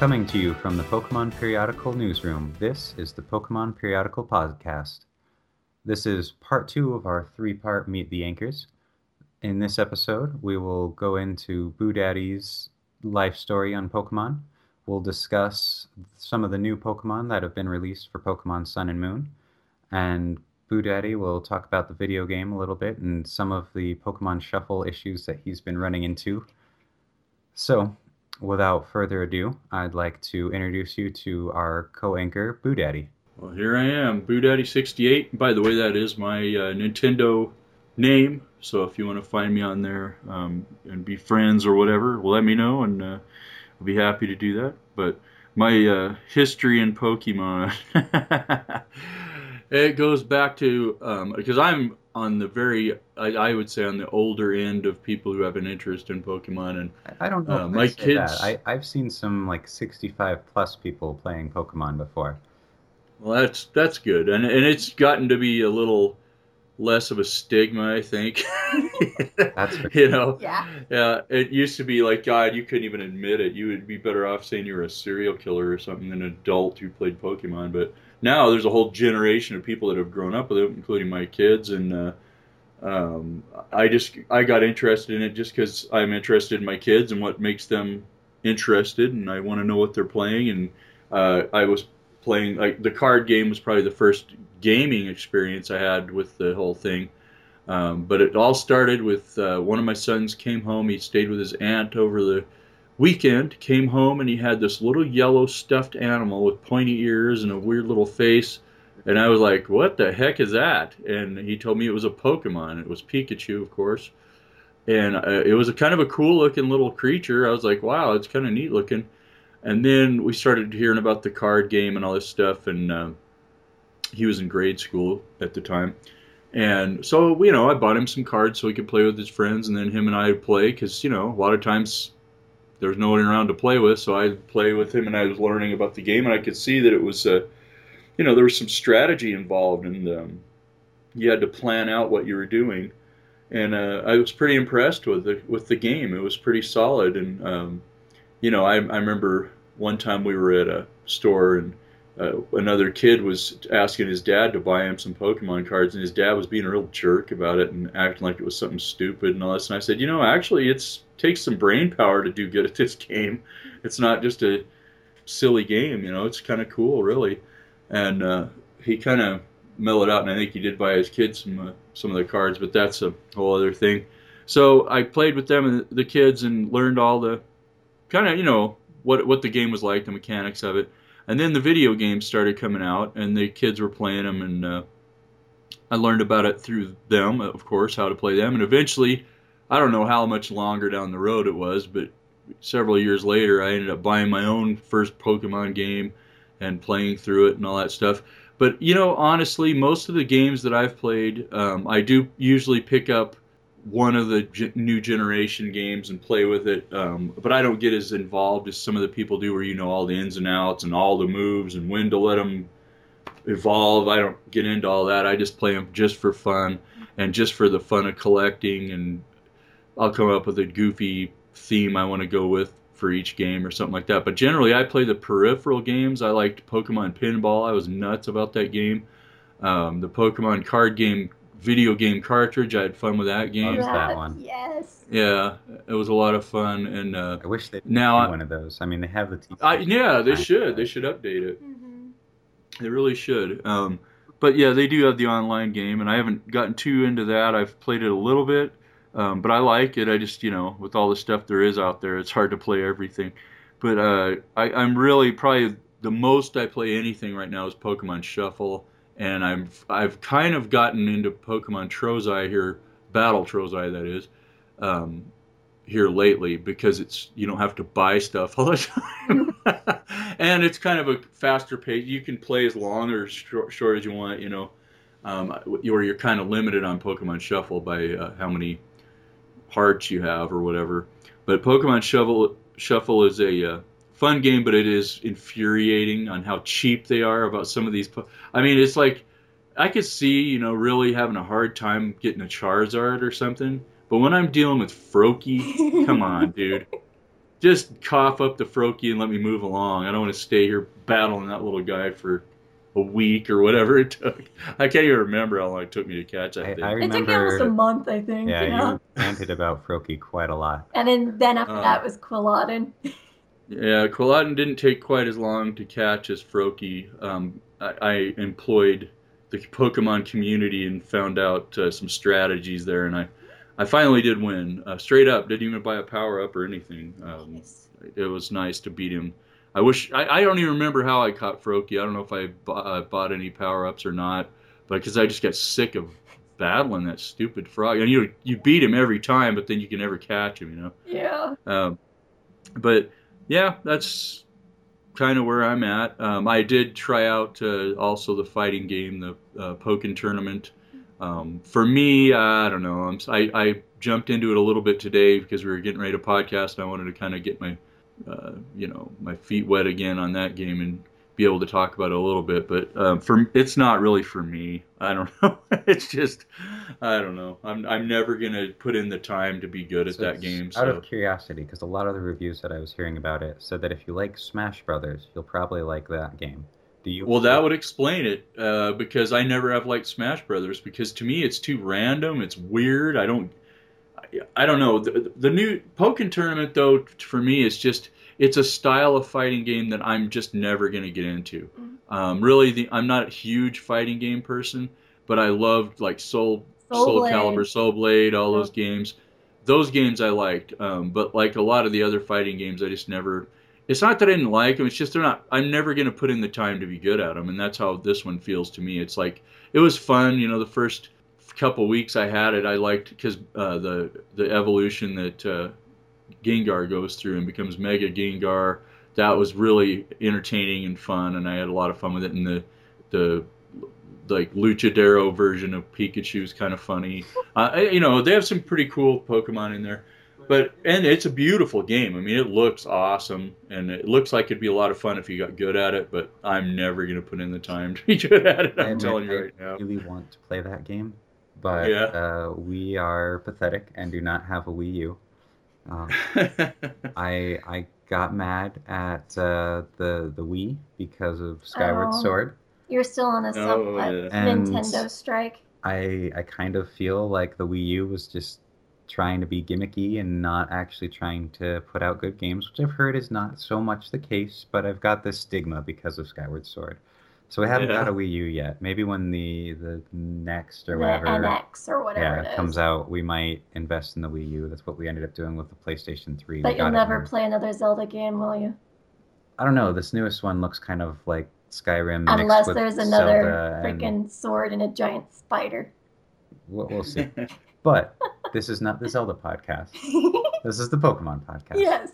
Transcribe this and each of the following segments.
Coming to you from the Pokemon Periodical Newsroom, this is the Pokemon Periodical Podcast. This is part two of our three part Meet the Anchors. In this episode, we will go into Boo Daddy's life story on Pokemon. We'll discuss some of the new Pokemon that have been released for Pokemon Sun and Moon. And Boo Daddy will talk about the video game a little bit and some of the Pokemon Shuffle issues that he's been running into. So, without further ado, I'd like to introduce you to our co-anchor, Boo Daddy. Well, here I am, Boo Daddy 68. By the way, that is my uh, Nintendo name. So if you want to find me on there um, and be friends or whatever, let me know, and uh, I'll be happy to do that. But my uh, history in Pokemon, it goes back to um, because I'm on the very, I, I, would say, on the older end of people who have an interest in Pokemon. And I don't know. Uh, my kids, I, I've seen some like 65 plus people playing Pokemon before. Well, that's that's good, and and it's gotten to be a little less of a stigma, I think. that's you know, yeah. Yeah, it used to be like God, you couldn't even admit it. You would be better off saying you were a serial killer or something than an adult who played Pokemon, but now there's a whole generation of people that have grown up with it, including my kids, and uh, um, I just I got interested in it just because I'm interested in my kids and what makes them interested, and I want to know what they're playing. And uh, I was playing like the card game was probably the first gaming experience I had with the whole thing. Um, but it all started with uh, one of my sons came home. He stayed with his aunt over the weekend, came home and he had this little yellow stuffed animal with pointy ears and a weird little face. And I was like, what the heck is that? And he told me it was a Pokemon. It was Pikachu, of course. And uh, it was a kind of a cool looking little creature. I was like, wow, it's kind of neat looking. And then we started hearing about the card game and all this stuff. And uh, he was in grade school at the time. And so, you know, I bought him some cards so he could play with his friends. And then him and I would play because, you know, a lot of times there was no one around to play with, so I play with him and I was learning about the game, and I could see that it was, uh, you know, there was some strategy involved, and um, you had to plan out what you were doing, and uh, I was pretty impressed with the with the game. It was pretty solid, and um, you know, I, I remember one time we were at a store and. Uh, another kid was asking his dad to buy him some Pokemon cards, and his dad was being a real jerk about it and acting like it was something stupid and all this. And I said, you know, actually, it's takes some brain power to do good at this game. It's not just a silly game, you know. It's kind of cool, really. And uh, he kind of mellowed out, and I think he did buy his kids some uh, some of the cards, but that's a whole other thing. So I played with them and the kids and learned all the kind of you know what what the game was like, the mechanics of it. And then the video games started coming out, and the kids were playing them, and uh, I learned about it through them, of course, how to play them, and eventually I don't know how much longer down the road it was, but several years later, I ended up buying my own first Pokemon game and playing through it and all that stuff. But you know, honestly, most of the games that I've played, um, I do usually pick up one of the g- new generation games and play with it. Um, but I don't get as involved as some of the people do, where you know all the ins and outs and all the moves and when to let them evolve. I don't get into all that. I just play them just for fun and just for the fun of collecting and I'll come up with a goofy theme I want to go with for each game or something like that. But generally, I play the peripheral games. I liked Pokemon Pinball. I was nuts about that game. Um, the Pokemon card game, video game cartridge. I had fun with that game. Yes, that one. Yes. Yeah, it was a lot of fun. And uh, I wish they now one of those. I mean, they have the. TV I, yeah, they should. They should update it. Mm-hmm. They really should. Um, but yeah, they do have the online game, and I haven't gotten too into that. I've played it a little bit. Um, but I like it. I just, you know, with all the stuff there is out there, it's hard to play everything. But uh, I, I'm really probably the most I play anything right now is Pokemon Shuffle, and I'm I've kind of gotten into Pokemon Trozei here, Battle Trozei that is, um, here lately because it's you don't have to buy stuff all the time, and it's kind of a faster pace. You can play as long or short, short as you want, you know, um, or you're kind of limited on Pokemon Shuffle by uh, how many hearts you have or whatever. But Pokemon Shuffle Shuffle is a uh, fun game, but it is infuriating on how cheap they are about some of these. Po- I mean, it's like I could see you know really having a hard time getting a Charizard or something. But when I'm dealing with Froakie, come on, dude. just cough up the Froakie and let me move along. I don't want to stay here battling that little guy for a week or whatever it took. I can't even remember how long it took me to catch that I, thing. I It took remember. me almost a month, I think. yeah, Yeah. you ranted about Froakie quite a lot. And then, then after Uh, that was Quilladin. Yeah, Quilladin didn't take quite as long to catch as Froakie. Um, I, I employed the Pokemon community and found out uh, some strategies there, and I, I finally did win. Uh, straight up, didn't even buy a power up or anything. Um, it was nice to beat him. I wish I, I don't even remember how I caught Froakie. I don't know if I bought, uh, bought any power ups or not, but because I just got sick of battling that stupid frog. And you you beat him every time, but then you can never catch him. You know. Yeah. Um, but yeah, that's kind of where I'm at. Um, I did try out uh, also the fighting game, the uh, Pokken tournament. Um, for me, I don't know. I'm, I, I jumped into it a little bit today because we were getting ready to podcast, and I wanted to kind of get my, uh, you know, my feet wet again on that game and be able to talk about it a little bit. But um, for it's not really for me. I don't know. it's just I don't know. I'm I'm never gonna put in the time to be good at So that game. Out So. of curiosity, because a lot of the reviews that I was hearing about it said that if you like Smash Brothers, you'll probably like that game. Do you? Well, that would explain it uh, because I never have liked Smash Brothers because to me it's too random. It's weird. I don't. I, I don't know. The, the new Pokken tournament though for me is just it's a style of fighting game that I'm just never going to get into. Mhm. Um, really, the, I'm not a huge fighting game person, but I loved like Soul Soul Soul, Blade. Calibur, Soul Blade, all those games. Those games I liked, um, but like a lot of the other fighting games, I just never. It's not that I didn't like them. It's just they're not. I'm never going to put in the time to be good at them, and that's how this one feels to me. It's like it was fun. You know, the first couple weeks I had it, I liked because uh, the the evolution that uh, Gengar goes through and becomes Mega Gengar. That was really entertaining and fun, and I had a lot of fun with it. And the the like Luchadero version of Pikachu is kind of funny. Uh, you know, they have some pretty cool Pokemon in there. But and it's a beautiful game. I mean, it looks awesome, and it looks like it'd be a lot of fun if you got good at it. But I'm never gonna put in the time to be good at it. I I'm telling you I right now. really want to play that game, but Yeah. uh, we are pathetic and do not have a Wii U. Um, I I got mad at uh, the the Wii because of Skyward Oh. Sword. You're still on a Oh, yeah. Nintendo strike. I I kind of feel like the Wii U was just trying to be gimmicky and not actually trying to put out good games, which I've heard is not so much the case, but I've got this stigma because of Skyward Sword. So we haven't Yeah. got a Wii U yet. Maybe when the the next or The whatever NX or whatever yeah, it is. comes out, we might invest in the Wii U. That's what we ended up doing with the PlayStation 3. We But you'll got never when- play another Zelda game, will you? I don't know. This newest one looks kind of like Skyrim mixed Unless with there's another Zelda and- freaking sword and a giant spider. We'll, we'll see. but this is not the Zelda podcast. This is the Pokemon podcast. yes.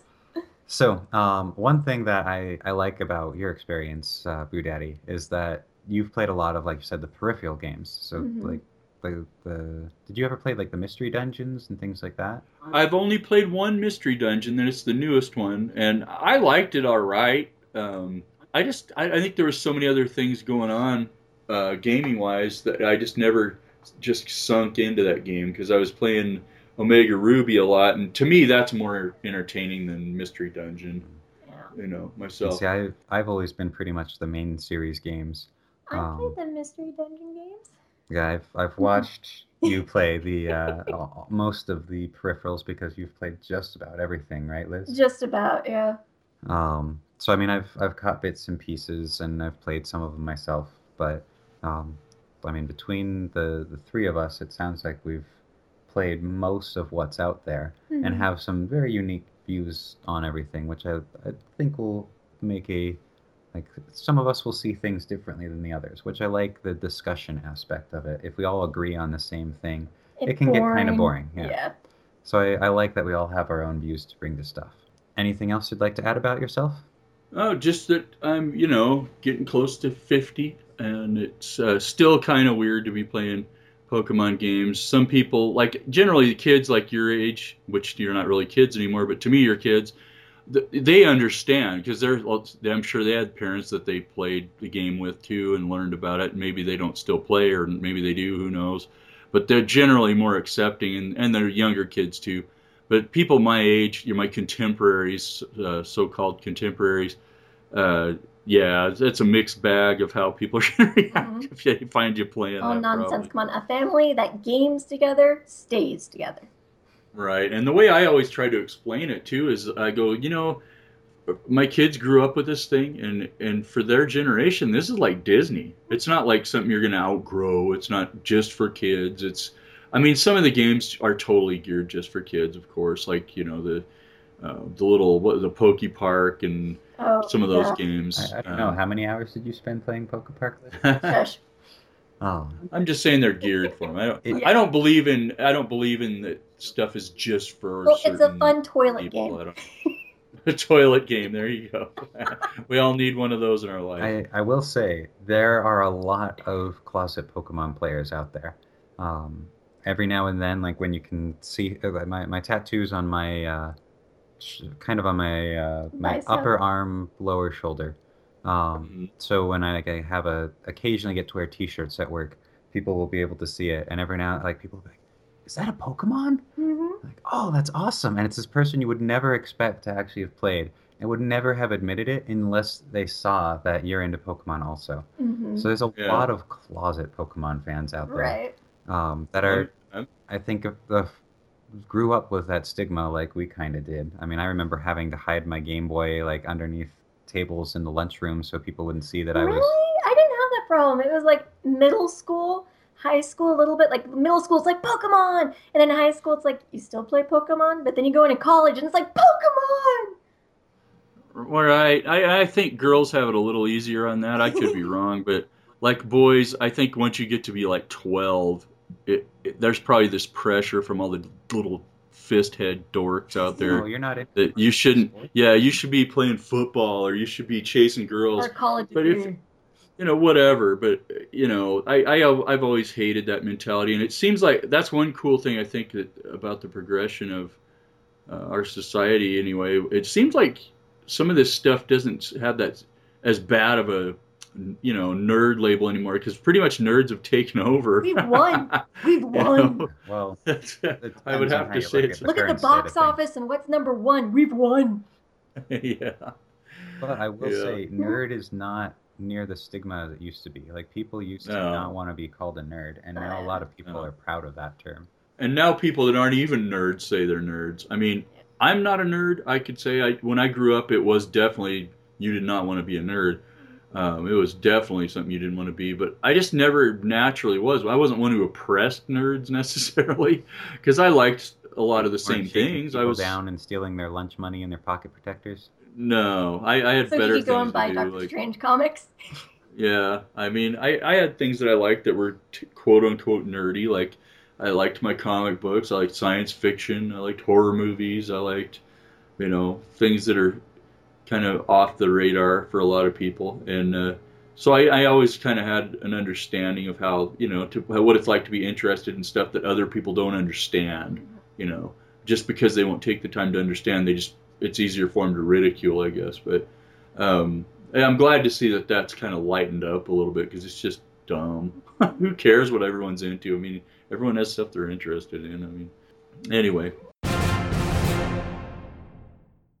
So, um, one thing that I, I like about your experience, uh, Boo Daddy, is that you've played a lot of, like you said, the peripheral games. So, Mhm. like, the, the did you ever play like the mystery dungeons and things like that? I've only played one mystery dungeon, and it's the newest one, and I liked it all right. Um, I just I, I think there was so many other things going on, uh, gaming wise, that I just never just sunk into that game because I was playing Omega Ruby a lot, and to me that's more entertaining than Mystery Dungeon. Yeah. You know myself. See, I've I've always been pretty much the main series games. I Um, played the mystery dungeon games. Yeah, I've I've watched you play the uh, most of the peripherals because you've played just about everything, right, Liz? Just about, yeah. Um, so I mean, I've I've caught bits and pieces, and I've played some of them myself. But um, I mean, between the the three of us, it sounds like we've played most of what's out there, and Mhm. have some very unique views on everything, which I I think will make a like some of us will see things differently than the others, which I like the discussion aspect of it. If we all agree on the same thing, It's it can get kind of boring. Yeah. Yeah. So I, I like that we all have our own views to bring to stuff. Anything else you'd like to add about yourself? Oh, just that I'm, you know, getting close to 50, and it's uh, still kind of weird to be playing Pokemon games. Some people, like generally the kids like your age, which you're not really kids anymore, but to me you're kids. They understand because they're. I'm sure they had parents that they played the game with too and learned about it. Maybe they don't still play, or maybe they do. Who knows? But they're generally more accepting, and, and they're younger kids too. but people my age, you're my contemporaries, uh, so-called contemporaries. Uh, yeah, it's, a mixed bag of how people are going to react Mhm. if they find you playing. Oh that, nonsense! probably. Come on, a family that games together stays together. Right. And the way I always try to explain it too is I go, you know, my kids grew up with this thing and and for their generation this is like Disney. It's not like something you're going to outgrow. It's not just for kids. It's I mean some of the games are totally geared just for kids, of course, like, you know, the uh, the little what the Pokey Park and Oh, some of those yeah. games. I, I don't Uh, know. How many hours did you spend playing Poke Park? Shush. Oh, I'm just saying they're geared for them. I don't It- I don't believe in I don't believe in that stuff is just for Well, it's a fun toilet people. game. A toilet game. There you go. we all need one of those in our life. I, I will say there are a lot of closet Pokemon players out there. Um, every now and then, like when you can see uh, my my tattoos on my uh, sh- kind of on my uh, my Bicep. upper arm, lower shoulder. Um, Mhm. so when I, like, I have a occasionally get to wear T-shirts at work, people will be able to see it, and every now like people will be like, "Is that a Pokemon?" hmm Like, oh, that's awesome. And it's this person you would never expect to actually have played and would never have admitted it unless they saw that you're into Pokemon also. hmm So there's a Yeah. lot of closet Pokemon fans out there Right. um, that are, I'm- I think, of the, grew up with that stigma like we kind of did. I mean, I remember having to hide my Game Boy like underneath tables in the lunchroom so people wouldn't see that I really? was. I didn't have that problem. It was like middle school, high school a little bit. Like middle school, it's like Pokemon, and then high school, it's like you still play Pokemon, but then you go into college and it's like Pokemon. Right. I, I think girls have it a little easier on that. I could be wrong, but like boys, I think once you get to be like 12, it, it, there's probably this pressure from all the little fist head dorks out there. No, there you're not into that you shouldn't. Yeah, you should be playing football or you should be chasing girls. Or college But if- you know, whatever. But you know, I, I I've always hated that mentality, and it seems like that's one cool thing I think that about the progression of uh, our society. Anyway, it seems like some of this stuff doesn't have that as bad of a you know nerd label anymore because pretty much nerds have taken over. We've won. We've won. know? Well, I would have to say look it's at the Look at the current state of box things. office and what's number one? We've won. yeah. But I will Yeah. say, mm-hmm. nerd is not near the stigma as it used to be. Like people used to No. not want to be called a nerd, and now a lot of people No. are proud of that term. And now people that aren't even nerds say they're nerds. I mean, I'm not a nerd. I could say I when I grew up, it was definitely you did not want to be a nerd. Um, it was definitely something you didn't want to be, but I just never naturally was. I wasn't one who oppressed nerds necessarily, because I liked a lot of the same things. I was down and stealing their lunch money and their pocket protectors. no, I, I had So better you could go things and buy to Doctor do. Like, Strange comics. yeah, I mean, I, I had things that I liked that were t- quote unquote nerdy. Like, I liked my comic books. I liked science fiction. I liked horror movies. I liked, you know, things that are kind of off the radar for a lot of people. And uh, so I, I always kind of had an understanding of how, you know, to, what it's like to be interested in stuff that other people don't understand. You know, just because they won't take the time to understand, they just it's easier for them to ridicule, I guess. But um, I'm glad to see that that's kind of lightened up a little bit because it's just dumb. Who cares what everyone's into? I mean, everyone has stuff they're interested in. I mean, anyway.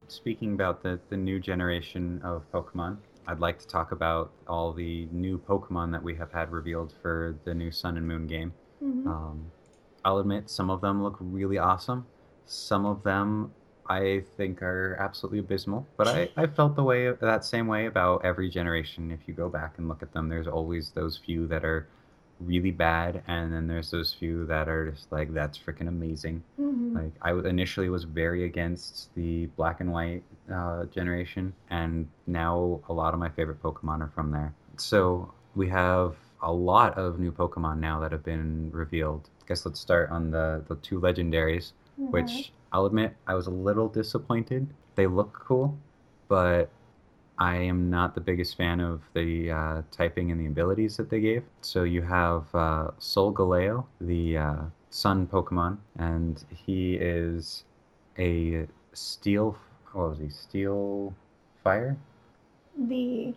Speaking about the, the new generation of Pokemon, I'd like to talk about all the new Pokemon that we have had revealed for the new Sun and Moon game. Mhm. Um, I'll admit some of them look really awesome. Some of them I think are absolutely abysmal. But I, I felt the way that same way about every generation. If you go back and look at them, there's always those few that are really bad, and then there's those few that are just like that's freaking amazing. Mhm. Like I w- initially was very against the black and white uh, generation, and now a lot of my favorite Pokemon are from there. So we have a lot of new Pokemon now that have been revealed. I guess let's start on the the two legendaries, Mhm. which I'll admit I was a little disappointed. They look cool, but I am not the biggest fan of the uh, typing and the abilities that they gave. So you have uh, Solgaleo, the uh, sun Pokemon, and he is a steel. What was he? Steel fire. the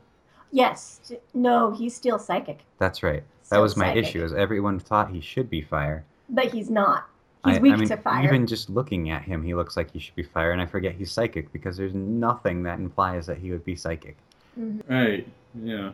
yes, no, he's still psychic, That's right. That was my psychic. issue. Is everyone thought he should be fire. but he's not. He's I, weak I mean, to fire. even just looking at him, he looks like he should be fire, and I forget he's psychic because there's nothing that implies that he would be psychic. Mhm. Right. Yeah.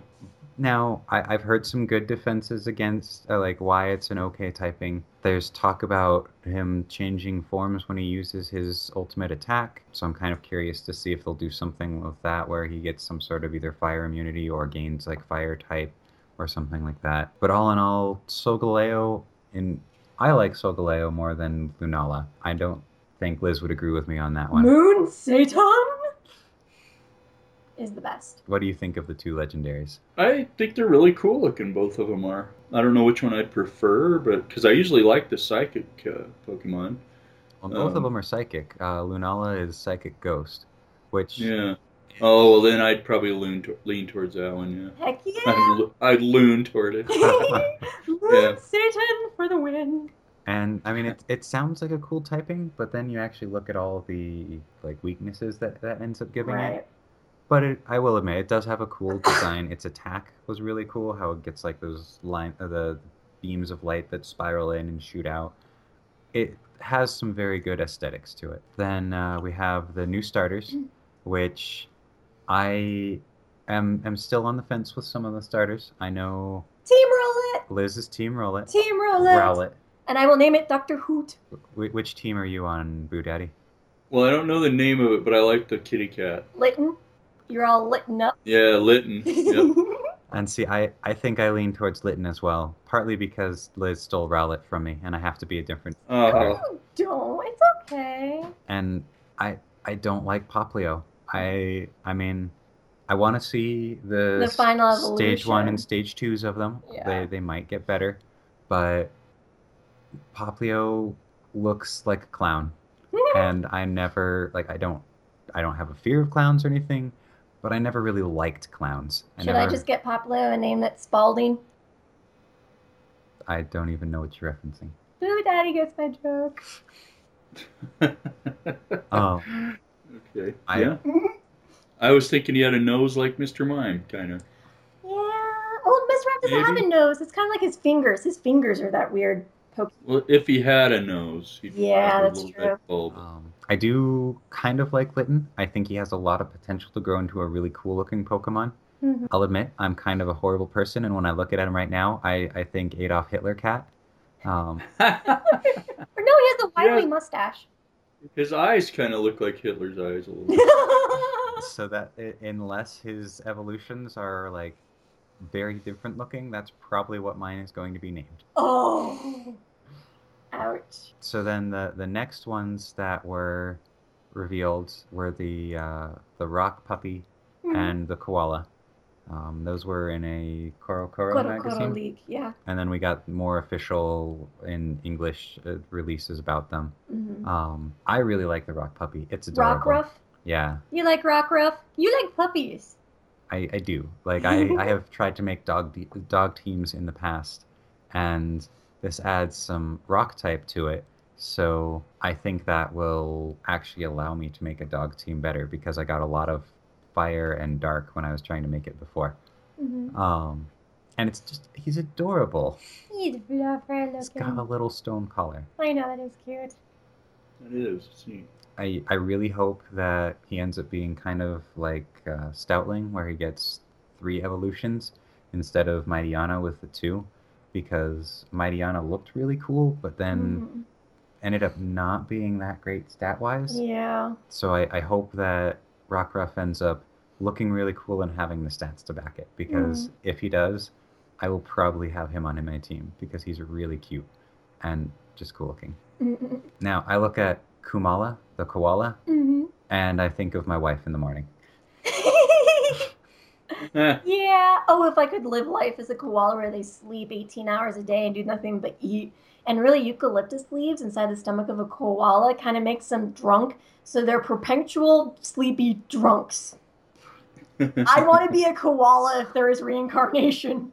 Now, I, I've heard some good defenses against, uh, like, why it's an okay typing. There's talk about him changing forms when he uses his ultimate attack, so I'm kind of curious to see if they'll do something with that where he gets some sort of either fire immunity or gains, like, fire type or something like that. But all in all, Solgaleo, in I like Solgaleo more than Lunala. I don't think Liz would agree with me on that one. Moon Satan is the best. What do you think of the two legendaries? I think they're really cool looking. Both of them are. I don't know which one I'd prefer, but because I usually like the psychic uh, Pokemon. Well, both of Um, them are psychic. Uh, Lunala is Psychic Ghost, which Yeah. Oh well, then I'd probably lean to- lean towards that one. Yeah. Heck I'd, yeah! lo- I'd loon toward it. Moon Yeah. Satan for the win. And I mean, it it sounds like a cool typing, but then you actually look at all the like weaknesses that that ends up giving it. Right. But it, I will admit, it does have a cool design. its attack was really cool. How it gets like those line uh, the beams of light that spiral in and shoot out. It has some very good aesthetics to it. Then uh, we have the new starters, which I am am still on the fence with some of the starters. I know Team Rowlet! Liz's team Rowlet. Team Rowlet! Rowlet. And I will name it Dr. Hoot. Wh- which team are you on, Boo Daddy? Well, I don't know the name of it, but I like the kitty cat. Litten. You're all litten up. Yeah, Litten. Yep. And see, I, I think I lean towards Litten as well, partly because Liz stole Rowlet from me, and I have to be a different. Uh, Oh, don't. It's okay. And I I don't like Popplio. I I mean, I want to see the, The final stage one and stage twos of them. Yeah. They they might get better, but Popplio looks like a clown, and I never like I don't I don't have a fear of clowns or anything, but I never really liked clowns. I Should never, I just get Popplio and name it Spalding? I don't even know what you're referencing. Boo Daddy gets my joke. Oh. Okay. I- yeah. I was thinking he had a nose like Mr. Mime, kind of. Yeah. Oh, Mr. Rat doesn't have a nose. It's kind of like his fingers. His fingers are that weird poke. Well, if he had a nose, he'd Yeah, have a that's little true. bit bulb. Um, I do kind of like Litten. I think he has a lot of potential to grow into a really cool looking Pokemon. Mhm. I'll admit, I'm kind of a horrible person, and when I look at him right now, I, I think Adolf Hitler cat. Um, Or no, he has a wily Yeah. mustache. His eyes kind of look like Hitler's eyes a little bit. so that i- unless his evolutions are like very different looking, that's probably what mine is going to be named. oh. Ouch. So then the the next ones that were revealed were the uh, the rock puppy Mhm. and the koala. Um, those were in a CoroCoro magazine. Koro League, yeah. and then we got more official in English uh, releases about them. Mhm. Um, I really like the Rock Puppy. It's adorable. Rockruff. Yeah, You like Rockruff? You like puppies. I, I do. Like I, I have tried to make dog de- dog teams in the past, and this adds some rock type to it. So I think that will actually allow me to make a dog team better because I got a lot of fire and dark when I was trying to make it before. Mm-hmm. Um, and it's just he's adorable. He's fluffer He's got a little stone collar. I know that is cute. It is. It's neat. I, I really hope that he ends up being kind of like uh, Stoutland, where he gets three evolutions instead of Mightyena with the two, because Mightyena looked really cool, but then Mhm. ended up not being that great stat wise. Yeah. So I, I hope that Rockruff ends up looking really cool and having the stats to back it, because if he does, I will probably have him on my team because he's really cute and just cool looking. Mhm. Now I look at Komala, the koala, Mhm. and I think of my wife in the morning. Eh, yeah. Oh, if I could live life as a koala where they sleep 18 hours a day and do nothing but eat. And really, eucalyptus leaves inside the stomach of a koala kind of makes them drunk. So they're perpetual sleepy drunks. I want to be a koala if there is reincarnation.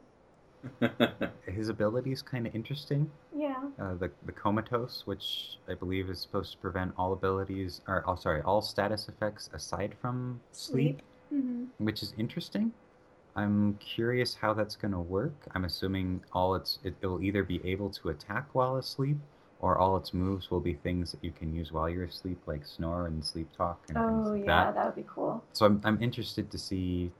His ability is kind of interesting. Yeah. Uh, the the comatose, which I believe is supposed to prevent all abilities, or oh, sorry, all status effects aside from sleep, hmm which is interesting. I'm curious how that's going to work. I'm assuming all it's it, it'll either be able to attack while asleep, or all its moves will be things that you can use while you're asleep, like snore and sleep talk and things Oh like yeah, that. that would be cool. So I'm, I'm interested to see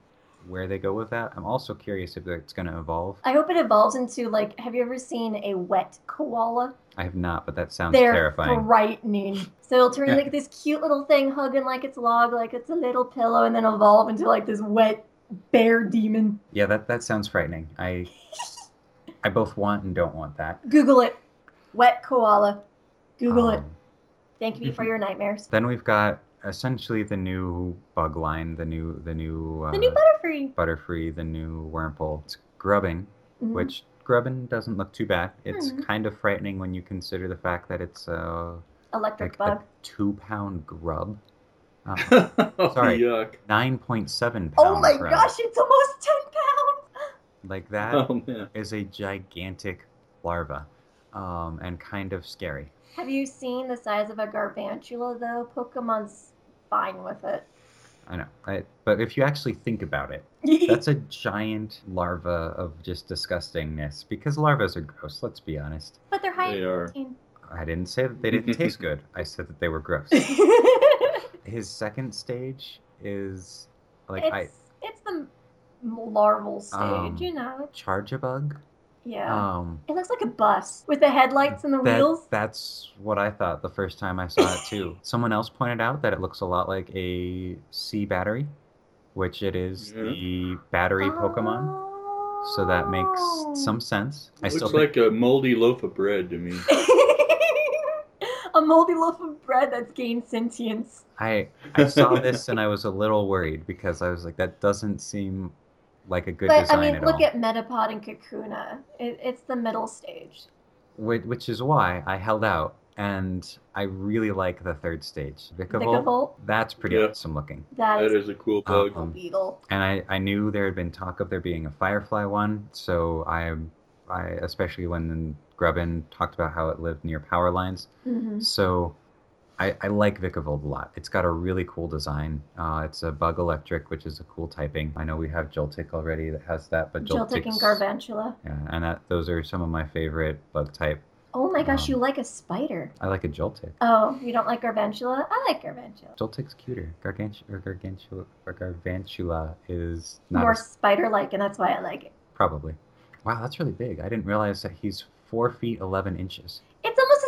where they go with that. I'm also curious if it's going to evolve. I hope it evolves into like. Have you ever seen a wet koala? I have not, but that sounds They're terrifying. frightening. So it'll turn Yeah. like this cute little thing, hugging like its log, like it's a little pillow, and then evolve into like this wet bear demon. Yeah, that, that sounds frightening. I I both want and don't want that. Google it. Wet koala. Google it. Um, Thank you for your nightmares. Then we've got essentially the new bug line, the new the new uh, The new Butterfree. Butterfree, the new Wurmple. It's Grubbin, Mhm. which Grubbin doesn't look too bad. It's Mhm. kind of frightening when you consider the fact that it's uh, Electric like a bug. two pound grub. Uh, oh, Sorry. yuck. Nine point seven pound. Oh my grub. gosh, it's almost 10 pounds! Like that Oh is a gigantic larva, um, and kind of scary. Have you seen the size of a Galvantula though? Pokemon's fine with it. I know, I, but if you actually think about it, that's a giant larva of just disgustingness. Because larvas are gross. Let's be honest. but they're high They are. protein. I didn't say that they didn't taste good. I said that they were gross. His second stage is like I it's, it's the larval stage, Um, you know. Charjabug. Yeah. Um, it looks like a bus with the headlights and the that, wheels. that's what I thought the first time I saw it too. Someone else pointed out that it looks a lot like a C battery, which it is Yeah. the battery Pokemon. So that makes Oh. some sense. I Looks still think like a moldy loaf of bread to me. a moldy loaf of bread that's gained sentience. I I saw this and I was a little worried because I was like, that doesn't seem like a good but design I mean, at look all. at Metapod and Kakuna. It, it's the middle stage. Which, which is why I held out, and I really like the third stage, Vikavolt. Vikavolt. That's pretty Yeah. awesome looking. That That is is a cool bug. um, beetle. And I, I knew there had been talk of there being a Firefly one, so I I especially when Grubbin talked about how it lived near power lines. hmm So I, I like Vikavolt a lot. It's got a really cool design. Uh, it's a bug electric, which is a cool typing. I know we have Joltik already that has that, but Joltik and Galvantula. Yeah, and that those are some of my favorite bug type. Oh my gosh, Um, you like a spider. I like a Joltik. Oh, you don't like Galvantula? I like Galvantula. Joltik's cuter. Gargantua or Gargantua or Galvantula is not More as, spider-like, and that's why I like it. probably. Wow, that's really big. I didn't realize that he's four feet eleven inches.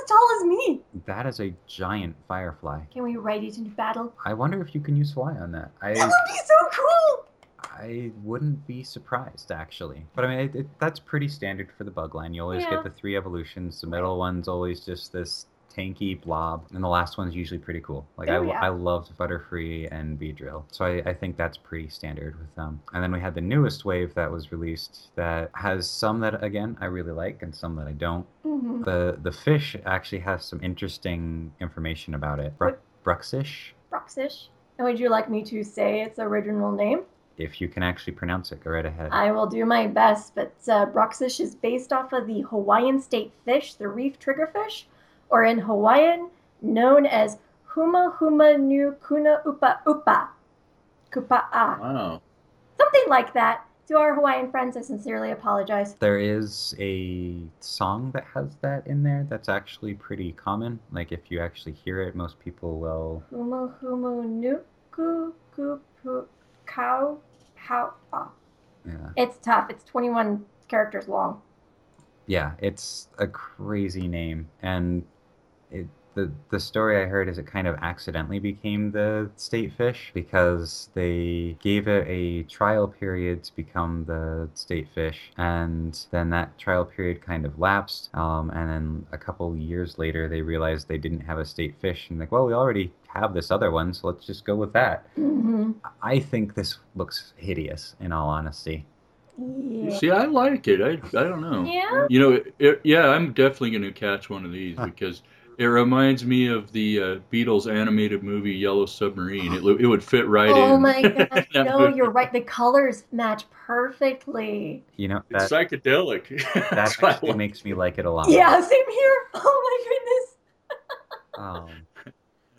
It's almost as tall as me. That is a giant firefly. Can we ride it into battle? I wonder if you can use fly on that. That I would be so cool. I wouldn't be surprised actually. But I mean, it, it, that's pretty standard for the bug line. You always Yeah. get the three evolutions. The middle one's always just this tanky blob, and the last one's usually pretty cool. Like I, Oh, yeah. I loved Butterfree and Beedrill, so I, I think that's pretty standard with them. And then we had the newest wave that was released that has some that again I really like and some that I don't. hmm The the fish actually has some interesting information about it. Bru- Bruxish, Broxish. And would you like me to say its original name? if you can actually pronounce it, go right ahead. I will do my best, but uh, Broxish is based off of the Hawaiian state fish, the reef triggerfish, or in Hawaiian, known as Huma Huma Nu Kuna Upa Upa. Kupa'a. Wow. Something like that. To our Hawaiian friends, I sincerely apologize. There is a song that has that in there that's actually pretty common. Like if you actually hear it, most people will. Humu Humu Nu Ku Ku Pu Kau Pau Ah. Yeah, It's tough. It's 21 characters long. yeah, it's a crazy name, and it the the story I heard is it kind of accidentally became the state fish because they gave it a trial period to become the state fish, and then that trial period kind of lapsed. Um, and then a couple years later, they realized they didn't have a state fish, and like, well, we already have this other one, so let's just go with that. hmm I think this looks hideous, in all honesty. Yeah. See, I like it. I, I don't know. Yeah. You know, it, it- yeah, I'm definitely going to catch one of these because it reminds me of the uh, Beatles animated movie Yellow Submarine. It, it would fit right in. Oh my gosh. no, movie. you're right. The colors match perfectly. You know It's psychedelic. that That's why I actually like makes me like it a lot. Yeah, same here. Oh Um, my goodness.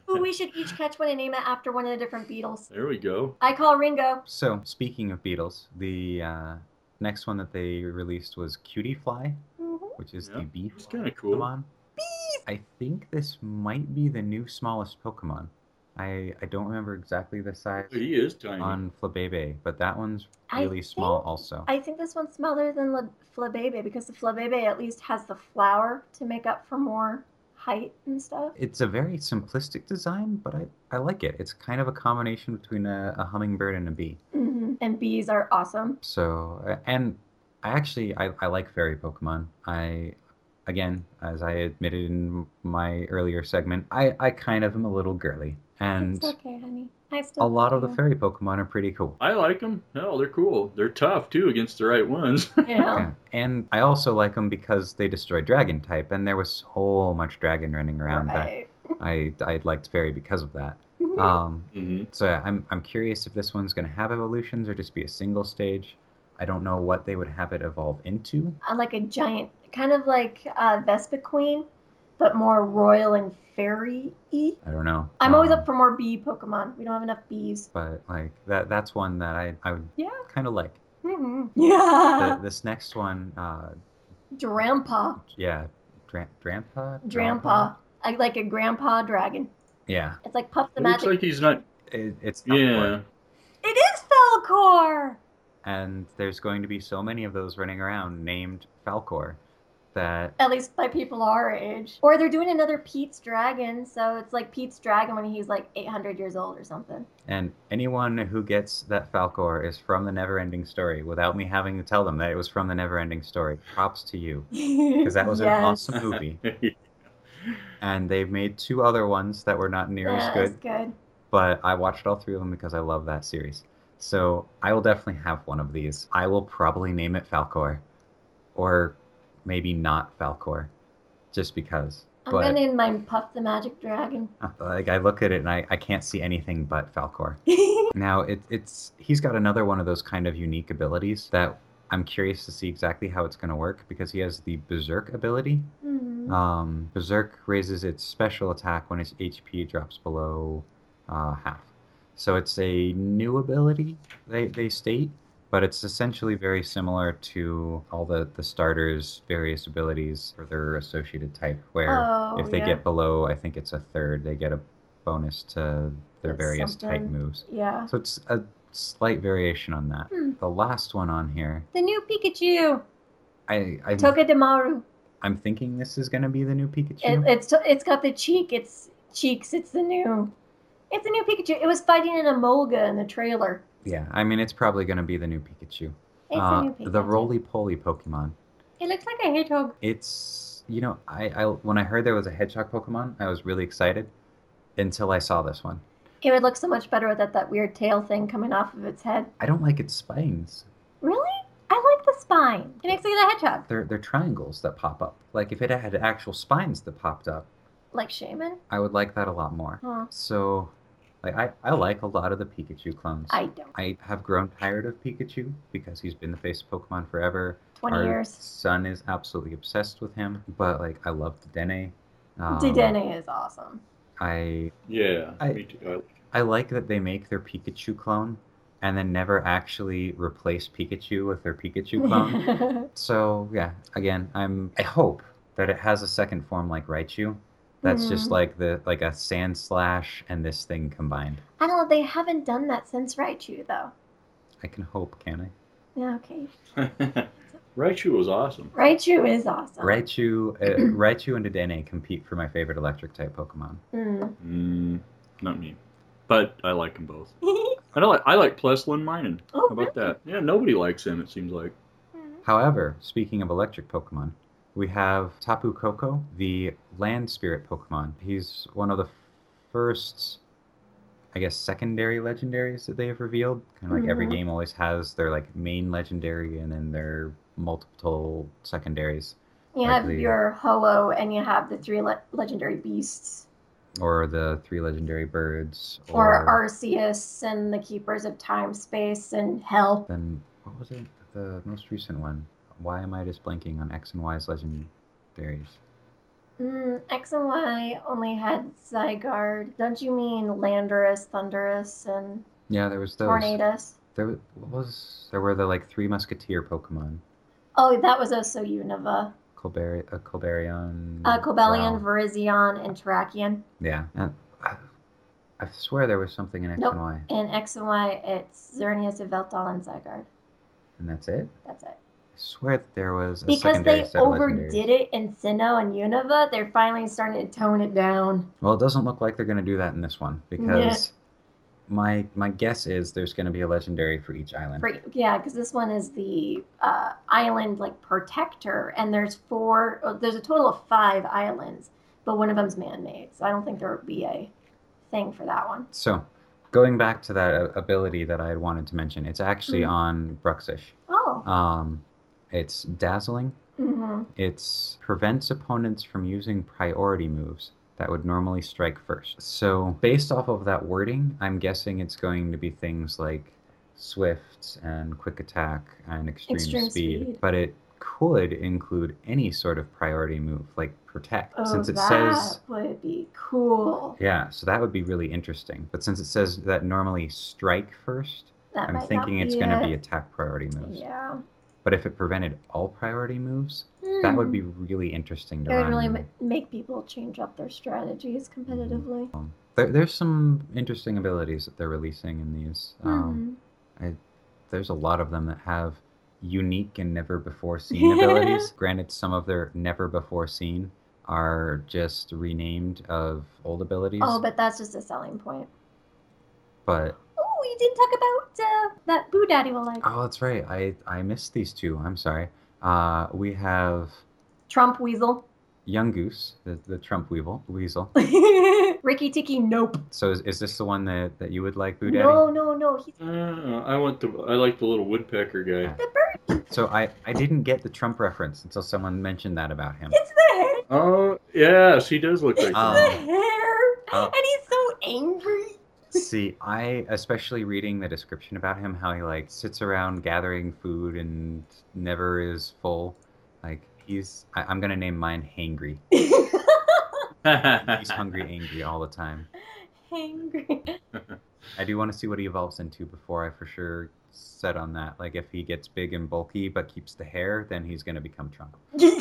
Ooh, we should each catch one and name it after one of the different Beatles. There we go. I call Ringo. so speaking of Beatles, the uh, next one that they released was Cutiefly, Mhm. which is Yeah, the beef It's kind of cool. Pokemon. I think this might be the new smallest Pokemon. I I don't remember exactly the size He is tiny. on Flabebe, but that one's I really small also. I think this one's smaller than the Flabebe because the Flabebe at least has the flower to make up for more height and stuff. It's a very simplistic design, but I, I like it. It's kind of a combination between a, a hummingbird and a bee. hmm And bees are awesome. So, uh, and I actually I, I like fairy Pokemon. I again, as I admitted in my earlier segment, I, I kind of am a little girly. And it's okay, honey. I still a lot of the fairy Pokemon are pretty cool. I like them. Hell, they're cool. They're tough too against the right ones. Yeah. Yeah. And I also like them because they destroy dragon type, and there was so much dragon running around Right. that I I liked fairy because of that. Mhm. Um, hmm so yeah, I'm I'm curious if this one's gonna have evolutions or just be a single stage. I don't know what they would have it evolve into. Uh, like a giant, kind of like uh, Vespiquen, but more royal and fairy y. I don't know. I'm always Um, up for more bee Pokemon. We don't have enough bees. but like that that's one that I I would Yeah. kind of like. Mm-hmm. The, Yeah. this next one, uh, Drampa. yeah, Dra- Drampa. Drampa. I like a grandpa dragon. Yeah, It's like Puff the It looks Magic. like he's not. it, it's Yeah. Falkor. It is Falkor! And there's going to be so many of those running around named Falkor that At least by people our age. Or they're doing another Pete's Dragon, so it's like Pete's Dragon when he's like 800 years old or something. and anyone who gets that Falkor is from the Neverending Story without me having to tell them that it was from the Neverending Story. Props to you because that was an awesome movie. And they've made two other ones that were not near Yeah, as good. it's good. but I watched all three of them because I love that series. So I will definitely have one of these. I will probably name it Falkor, or maybe not Falkor, just because. I'm but gonna name mine Puff the Magic Dragon. like I look at it and I, I can't see anything but Falkor. Now it, it's he's got another one of those kind of unique abilities that I'm curious to see exactly how it's going to work because he has the Berserk ability. Mhm. Um, Berserk raises its special attack when its HP drops below uh, half. So it's a new ability, they, they state, but it's essentially very similar to all the, the starters' various abilities for their associated type, where Oh, if they yeah. get below, I think it's a third, they get a bonus to their That's various type moves. Yeah. So it's a slight variation on that. Hmm. The last one on here, The new Pikachu! I, I Togedemaru. I'm thinking this is going to be the new Pikachu. It, it's it's got the cheek. It's cheeks. It's the new. It's the new Pikachu. It was fighting an Emolga in the trailer. Yeah, I mean it's probably going to be the new Pikachu. It's Uh, the new Pikachu. the roly poly Pokemon. It looks like a hedgehog. It's you know I, I when I heard there was a hedgehog Pokemon, I was really excited until I saw this one. It would look so much better without that weird tail thing coming off of its head. I don't like its spines. Really? I like the spine. It makes me the hedgehog. They're they're triangles that pop up. Like if it had actual spines that popped up, Like Shaman. I would like that a lot more. Huh. So, like I I like a lot of the Pikachu clones. I don't. I have grown tired of Pikachu because he's been the face of Pokemon forever. 20 Our years. son is absolutely obsessed with him, but like I love Dedenne. Um, Dedenne is awesome. I Yeah, I- me too. I like I like that they make their Pikachu clone and then never actually replace Pikachu with their Pikachu clone. so yeah, again, I'm I hope that it has a second form like Raichu. That's just Mhm. like the like a Sandslash and this thing combined. I don't know. They haven't done that since Raichu, though. I can hope, can I? Yeah, okay. Raichu was awesome. Raichu is awesome. Raichu, uh, Raichu and Dedenne compete for my favorite electric type Pokemon. Mm. Mm, not me, but I like them both. I don't like. I like Plusle and Minun. oh, How about that? Yeah, nobody likes him. It seems like. really? However, speaking of electric Pokemon, we have Tapu Koko, the land spirit Pokemon. He's one of the first, I guess, secondary legendaries that they have revealed. Kind of like every Mhm. game always has their like main legendary and then their multiple secondaries, You have Likely- your Ho-Oh and you have the three le- legendary beasts. or the three legendary birds, Or Arceus and the Keepers of Time, Space, and Hell. then what was it? The most recent one. Why am I just blanking on X and Y's legendaries? Mm, X and Y only had Zygarde. Don't you mean Landorus, Thundurus, and Yeah, there was those. Tornadus? There what was there were the like three musketeer Pokemon. Oh, that was also Unova. Colberi- uh, Colberion. Uh, Cobalion, Wow. Virizion, and Terrakion. Yeah. And I, I swear there was something in X Nope. and Y, In X and Y, it's Xerneas, Yveltal, and Zygarde. and that's it. That's it. I swear that there was a Because they overdid it in Sinnoh and Unova, they're finally starting to tone it down. Well, it doesn't look like they're going to do that in this one because my my guess is there's going to be a legendary for each island. For, yeah, because this one is the uh, island like protector, and there's four. oh, There's a total of five islands, but one of them's man-made, so I don't think there would be a thing for that one. So, going back to that uh, ability that I had wanted to mention, it's actually Mhm. on Bruxish. Oh. Um, it's dazzling. hmm It prevents opponents from using priority moves that would normally strike first. So, based off of that wording, I'm guessing it's going to be things like swift and quick attack and extreme, Extreme speed, speed. but it could include any sort of priority move like protect Oh, since it that says would be cool. yeah, so that would be really interesting. But since it says that normally strike first, That I'm thinking it's be going to it. be attack priority moves. Yeah. But if it prevented all priority moves, that would Hmm. be really interesting to It would really make people change up their strategies competitively. Um, there, there's some interesting abilities that they're releasing in these. Um, Mhm. there's a lot of them that have unique and never before seen abilities. Granted, some of their never before seen are just renamed of old abilities. Oh, but that's just a selling point. but didn't talk about uh, that Boo Daddy will like. oh, that's right. I I missed these two. I'm sorry. Uh, we have Trump Weasel. Yungoos, the, the Trump Weevil, Weasel. Ricky Tiki, nope. So is, is this the one that, that you would like, Boo Daddy? No, no, no. He's Uh, I want the I like the little woodpecker guy. the bird. So I, I didn't get the Trump reference until someone mentioned that about him. It's the hair. Oh yes, he does look like Um, the hair. uh, and he's so angry. See, I especially reading the description about him, how he like sits around gathering food and never is full. Like he's, I, I'm gonna name mine Hangry. He's hungry, angry all the time. Hangry. I do want to see what he evolves into before I for sure set on that. Like if he gets big and bulky but keeps the hair, then he's gonna become Trump.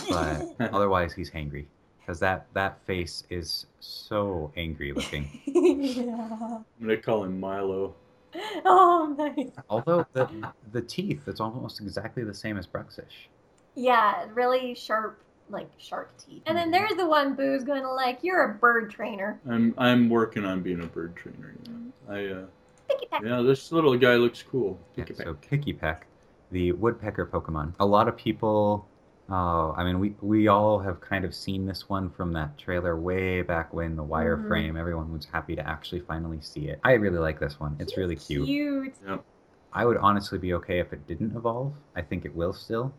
But otherwise, he's hangry because that that face is so angry looking. yeah. I'm gonna call him Milo. Oh, nice. Although the the teeth, it's almost exactly the same as Bruxish. Yeah, really sharp, like shark teeth. And then there's the one Boo's going to like. You're a bird trainer. I'm I'm working on being a bird trainer. You know. I uh, Pikipek. yeah, this little guy looks cool. Yeah, Pick it so back. Pikipek, the woodpecker Pokemon. A lot of people, uh, I mean, we, we all have kind of seen this one from that trailer way back when the Mhm. wireframe. Everyone was happy to actually finally see it. I really like this one. It's really cute. Cute. I would honestly be okay if it didn't evolve. I think it will still,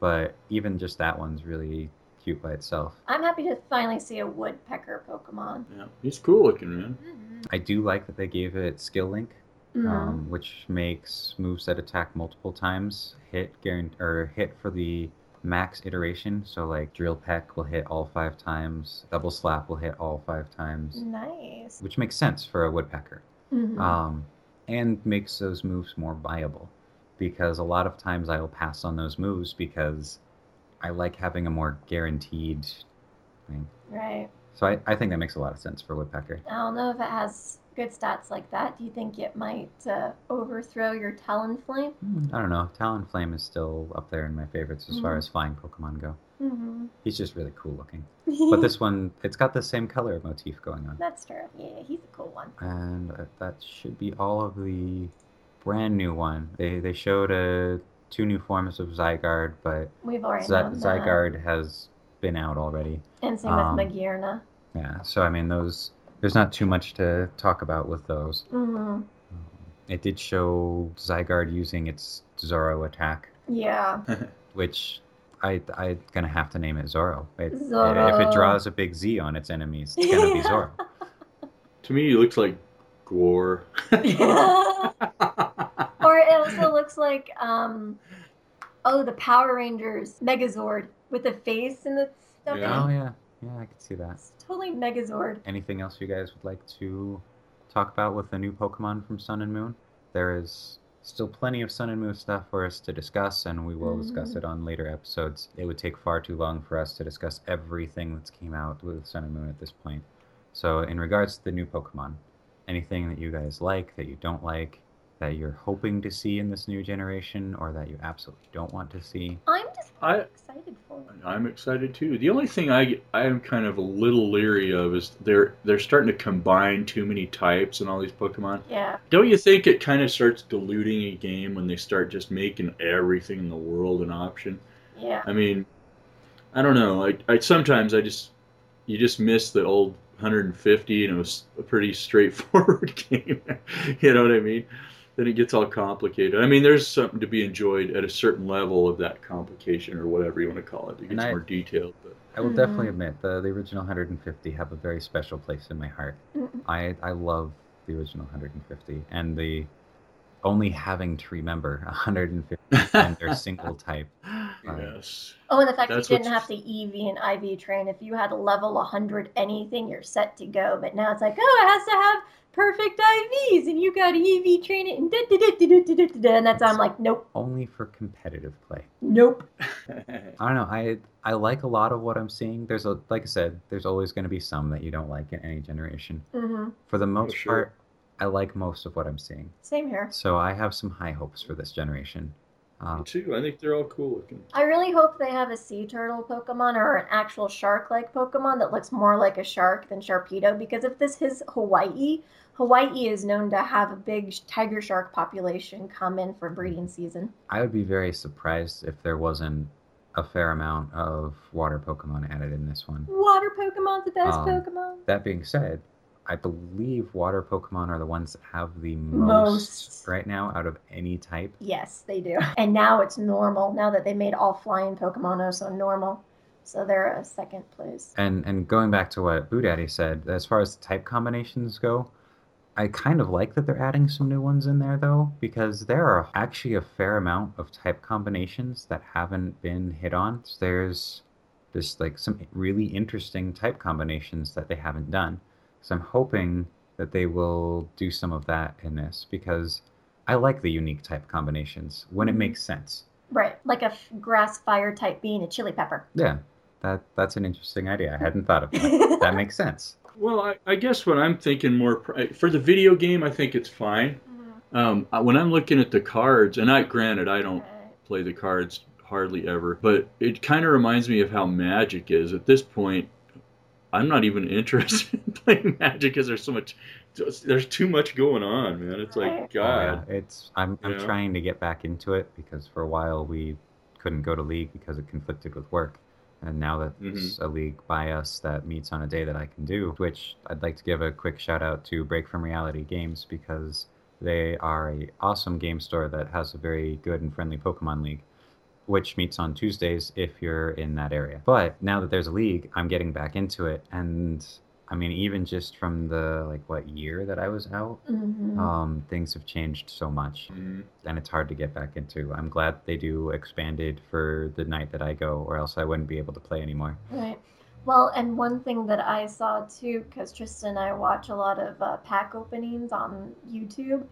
but even just that one's really cute by itself. I'm happy to finally see a woodpecker Pokemon. Yeah, he's cool looking, man. I do like that they gave it skill link, Mhm. um, which makes moves that attack multiple times hit guarant- or hit for the max iteration. So like drill peck will hit all five times, double slap will hit all five times, Nice. which makes sense for a woodpecker, Mhm. um, and makes those moves more viable. Because a lot of times I will pass on those moves because I like having a more guaranteed thing. right. So I, I think that makes a lot of sense for woodpecker. I don't know if it has good stats like that. Do you think it might uh, overthrow your Talonflame? Hmm, I don't know. Talonflame is still up there in my favorites as far Mhm. as flying Pokemon go. Mm-hmm. He's just really cool looking. But this one, it's got the same color motif going on. That's true. Yeah, he's a cool one. And that should be all of the brand new one. They they showed uh, two new forms of Zygarde, but We've already that. Zygarde has been out already. And same um, with Magearna. Yeah, so I mean those. There's not too much to talk about with those. Mm-hmm. It did show Zygarde using its Zoro attack, Yeah. which I I'm gonna have to name it Zoro. It, If it draws a big Z on its enemies, it's gonna be Zoro. To me, he looks like Gore. or it also looks like um oh the Power Rangers Megazord with the face and the stuff. in it. Oh yeah, yeah, I can see that. It's totally Megazord. Anything else you guys would like to talk about with the new Pokemon from Sun and Moon? There is still plenty of Sun and Moon stuff for us to discuss, and we will discuss Mhm. it on later episodes. It would take far too long for us to discuss everything that's came out with Sun and Moon at this point. So, in regards to the new Pokemon, anything that you guys like, that you don't like, that you're hoping to see in this new generation, or that you absolutely don't want to see? I'm just I excited for it. I'm excited too. The only thing I I am kind of a little leery of is they're they're starting to combine too many types in all these Pokemon. Yeah. Don't you think it kind of starts diluting a game when they start just making everything in the world an option? Yeah. I mean, I don't know. I, I sometimes I just you just miss the old 150 and it was a pretty straightforward game. you know what I mean? Then it gets all complicated. I mean, there's something to be enjoyed at a certain level of that complication or whatever you want to call it. It gets I- more detailed. But I will definitely mm-hmm. admit the, the original 150 have a very special place in my heart. I, I love the original 150 and the only having to remember 150 and their single type. Yes. Oh, and the fact that you didn't have to EV and IV train. If you had a level 100 anything, you're set to go. But now it's like, oh, it has to have perfect IVs, and you got to EV train it, and da da da da da da da. da. And that's I'm like, nope. Only for competitive play. Nope. I don't know. I I like a lot of what I'm seeing. There's a like I said, there's always going to be some that you don't like in any generation. Mm-hmm. For the most for sure. part, I like most of what I'm seeing. Same here. So I have some high hopes for this generation. Me Uh, too. I think they're all cool looking. I really hope they have a sea turtle Pokemon or an actual shark like Pokemon that looks more like a shark than Sharpedo. Because if this is Hawaii, Hawaii is known to have a big tiger shark population come in for breeding season. I would be very surprised if there wasn't a fair amount of water Pokemon added in this one. Water Pokemon's the best Um, Pokemon. That being said, I believe water Pokemon are the ones that have the most, Most. right now out of any type. Yes, they do. And now it's normal. Now that they made all flying Pokemon also normal. So they're a second place. And and going back to what Boo Daddy said, as far as type combinations go, I kind of like that they're adding some new ones in there though, because there are actually a fair amount of type combinations that haven't been hit on. There's just like some really interesting type combinations that they haven't done. So I'm hoping that they will do some of that in this because I like the unique type combinations when it Mhm. makes sense. Right. Like a f- grass fire type being a chili pepper. Yeah, that that's an interesting idea. I hadn't thought of that. that makes sense. Well, I, I guess what I'm thinking more pr- for the video game, I think it's fine. Um, I- when I'm looking at the cards, and I granted I don't Right. play the cards hardly ever, but it kind of reminds me of how Magic is. At this point, I'm not even interested in playing Magic because there's so much, there's too much going on, man. It's Right. like Oh, yeah. God. It's I'm I'm Yeah. trying to get back into it because for a while we couldn't go to league because it conflicted with work. And now that there's Mm-hmm. a league by us that meets on a day that I can do, which I'd like to give a quick shout out to Break from Reality Games because they are a awesome game store that has a very good and friendly Pokemon League, which meets on Tuesdays if you're in that area. But now that there's a league, I'm getting back into it and I mean even just from the like what year that I was out, Mhm. um, things have changed so much Mhm. and it's hard to get back into. I'm glad they do expanded for the night that I go, or else I wouldn't be able to play anymore. Right. Well, and one thing that I saw too, because Tristan and I watch a lot of uh, pack openings on YouTube,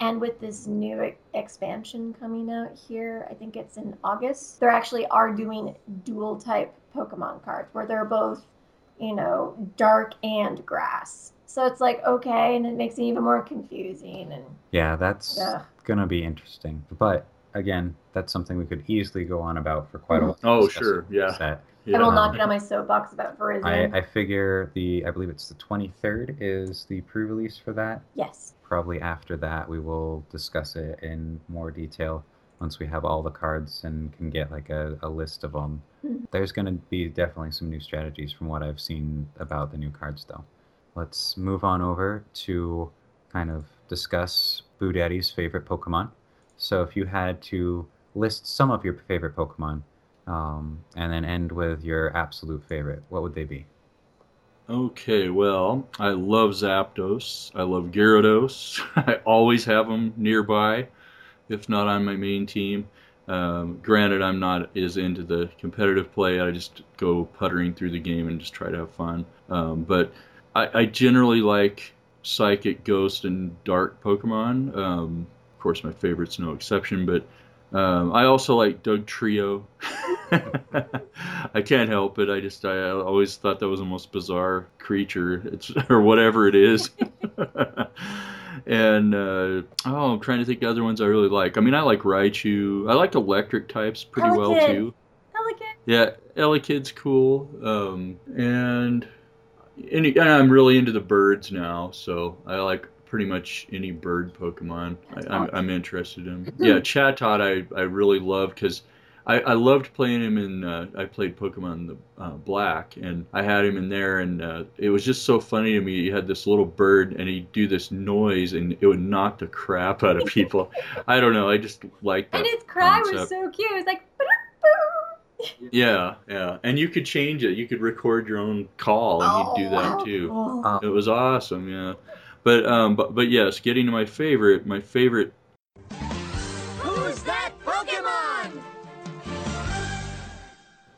and with this new e- expansion coming out here, I think it's in August, they actually are doing dual type Pokemon cards where they're both, you know, dark and grass. So it's like, okay, and it makes it even more confusing. And Yeah, that's yeah, gonna be interesting. But again, that's something we could easily go on about for quite a mm-hmm. while. Oh, sure, yeah. Set. I will Yeah. not get on my soapbox about Verizon. I, I figure the I believe it's the 23rd is the pre-release for that. yes. Probably after that we will discuss it in more detail once we have all the cards and can get like a, a list of them. Mhm. There's going to be definitely some new strategies from what I've seen about the new cards though. Let's move on over to kind of discuss Boo Daddy's favorite Pokemon. So if you had to list some of your favorite Pokemon um, and then end with your absolute favorite, what would they be? Okay, well, I love Zapdos. I love Gyarados. I always have them nearby, if not on my main team. Um, granted, I'm not as into the competitive play. I just go puttering through the game and just try to have fun. Um, but I, I generally like Psychic, Ghost, and Dark Pokemon. Um, of course, my favorite's no exception. But um, I also like Dugtrio. I can't help it. I just I always thought that was the most bizarre creature. It's or whatever it is. and uh, oh, I'm trying to think of other ones I really like. I mean, I like Raichu. I like electric types pretty well too. Elegant. Yeah, Elekid's cool. Um, and any, and I'm really into the birds now, so I like pretty much any bird Pokemon I, I'm, I'm interested in. Yeah, Chatot I, I really love because I, I loved playing him in. Uh, I played Pokemon the uh, Black, and I had him in there, and uh, it was just so funny to me. You had this little bird, and he'd do this noise, and it would knock the crap out of people. I don't know. I just like that. And his cry was so cute. It was like. Yeah, yeah, and you could change it. You could record your own call, and he'd do that too. Oh. It was awesome, yeah. But um, but but yes, getting to my favorite, my favorite. Who's that Pokemon?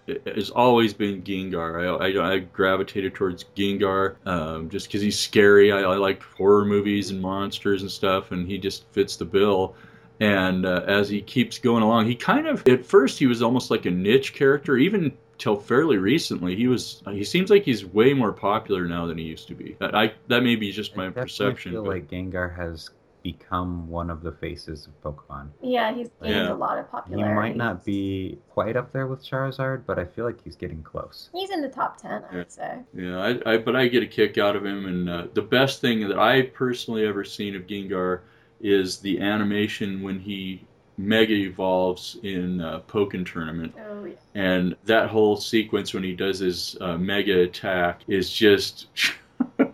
It's always been Gengar. I, I, I gravitated towards Gengar um, just because he's scary. I, I like horror movies and monsters and stuff, and he just fits the bill. And uh, as he keeps going along, he kind of at first he was almost like a niche character, even till fairly recently. He was he seems like he's way more popular now than he used to be. I that may be just my definitely perception. feel but- like Gengar has become one of the faces of Pokemon. Yeah, he's gained Yeah. a lot of popularity. He might not be quite up there with Charizard, but I feel like he's getting close. He's in the top ten, I Yeah. would say. Yeah, I, I but I get a kick out of him, and uh, the best thing that I personally ever seen of Gengar is the animation when he mega evolves in uh, Pokken Tournament, Oh yeah. and that whole sequence when he does his uh, mega attack is just.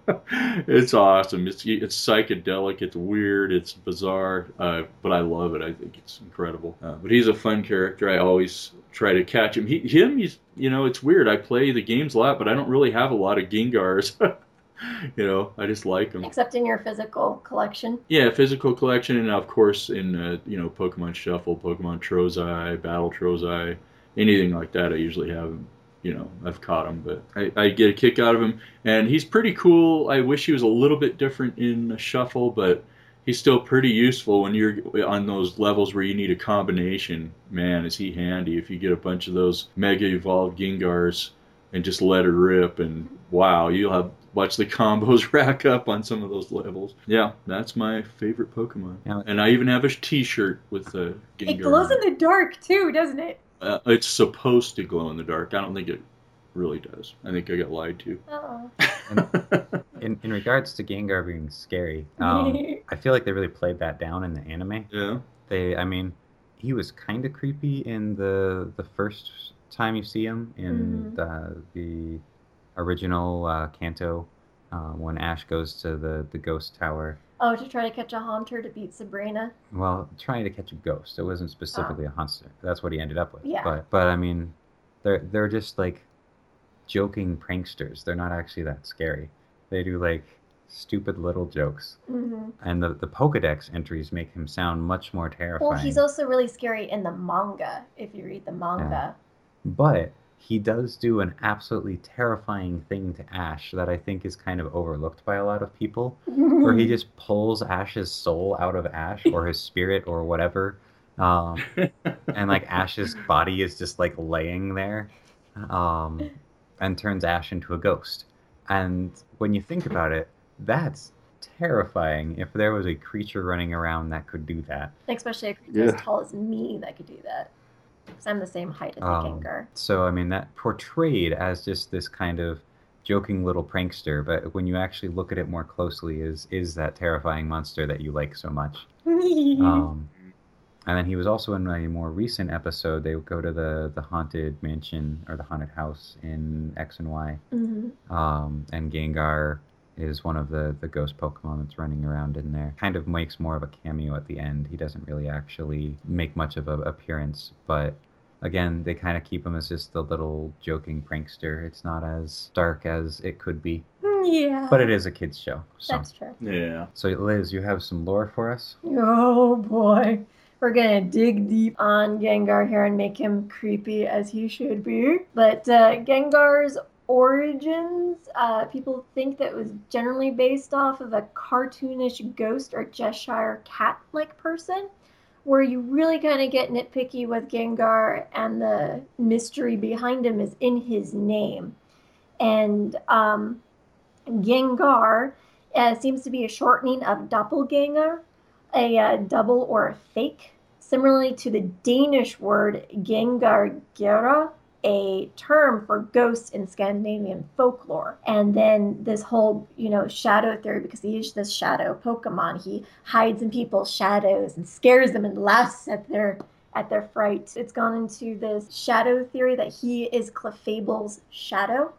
it's awesome. It's it's psychedelic. It's weird. It's bizarre. Uh, but I love it. I think it's incredible. Uh, but he's a fun character. I always try to catch him. He, him. He's you know it's weird. I play the games a lot, but I don't really have a lot of Gengars. you know, I just like them. Except in your physical collection. Yeah, physical collection, and of course in uh, you know Pokemon Shuffle, Pokemon Trozei, Battle Trozei, anything like that. I usually have. You know, I've caught him, but I, I get a kick out of him, and he's pretty cool. I wish he was a little bit different in Shuffle, but he's still pretty useful when you're on those levels where you need a combination. Man, is he handy if you get a bunch of those Mega Evolved Gengars and just let it rip, and wow, you'll have watch the combos rack up on some of those levels. Yeah, that's my favorite Pokemon. Yeah. And I even have a T-shirt with the Gengar. It glows in the dark too, doesn't it? uh, it's supposed to glow in the dark. I don't think it really does. I think I got lied to. Oh. In in regards to Gengar being scary, um, I feel like they really played that down in the anime. yeah. They, I mean, he was kind of creepy in the the first time you see him in Mhm. the the original uh, Kanto uh, when Ash goes to the the ghost tower. Oh, to try to catch a haunter to beat Sabrina. Well, trying to catch a ghost. It wasn't specifically a haunter. That's what he ended up with. Yeah. But but I mean, they're they're just like joking pranksters. They're not actually that scary. They do like stupid little jokes. Mm-hmm. And the, the Pokedex entries make him sound much more terrifying. Well, he's also really scary in the manga. If you read the manga. Yeah. But he does do an absolutely terrifying thing to Ash that I think is kind of overlooked by a lot of people, where he just pulls Ash's soul out of Ash or his spirit or whatever. Um, and like Ash's body is just like laying there um, and turns Ash into a ghost. And when you think about it, that's terrifying if there was a creature running around that could do that. Especially a creature Yeah. as tall as me that could do that. Because I'm the same height as the Um, Gengar. So I mean that portrayed as just this kind of joking little prankster, but when you actually look at it more closely, is is that terrifying monster that you like so much? Um, and then he was also in a more recent episode. They go to the the haunted mansion or the haunted house in X and Y, hmm um, and Gengar is one of the the ghost Pokemon that's running around in there. Kind of makes more of a cameo at the end. He doesn't really actually make much of an appearance, but again, they kind of keep him as just the little joking prankster. It's not as dark as it could be, Yeah. but it is a kids show. So, That's true. Yeah. so Liz, you have some lore for us? Oh boy. We're gonna dig deep on Gengar here and make him creepy as he should be. But uh, Gengar's origins, uh, people think that was generally based off of a cartoonish ghost or Cheshire cat like person, where you really kind of get nitpicky with Gengar, and the mystery behind him is in his name. And um, Gengar uh, seems to be a shortening of doppelganger, a uh, double or a fake, similarly to the Danish word Gengargera, a term for ghosts in Scandinavian folklore. And then this whole, you know, shadow theory, because he is this shadow Pokemon. He hides in people's shadows and scares them and laughs at their at their fright. It's gone into this shadow theory that he is Clefable's shadow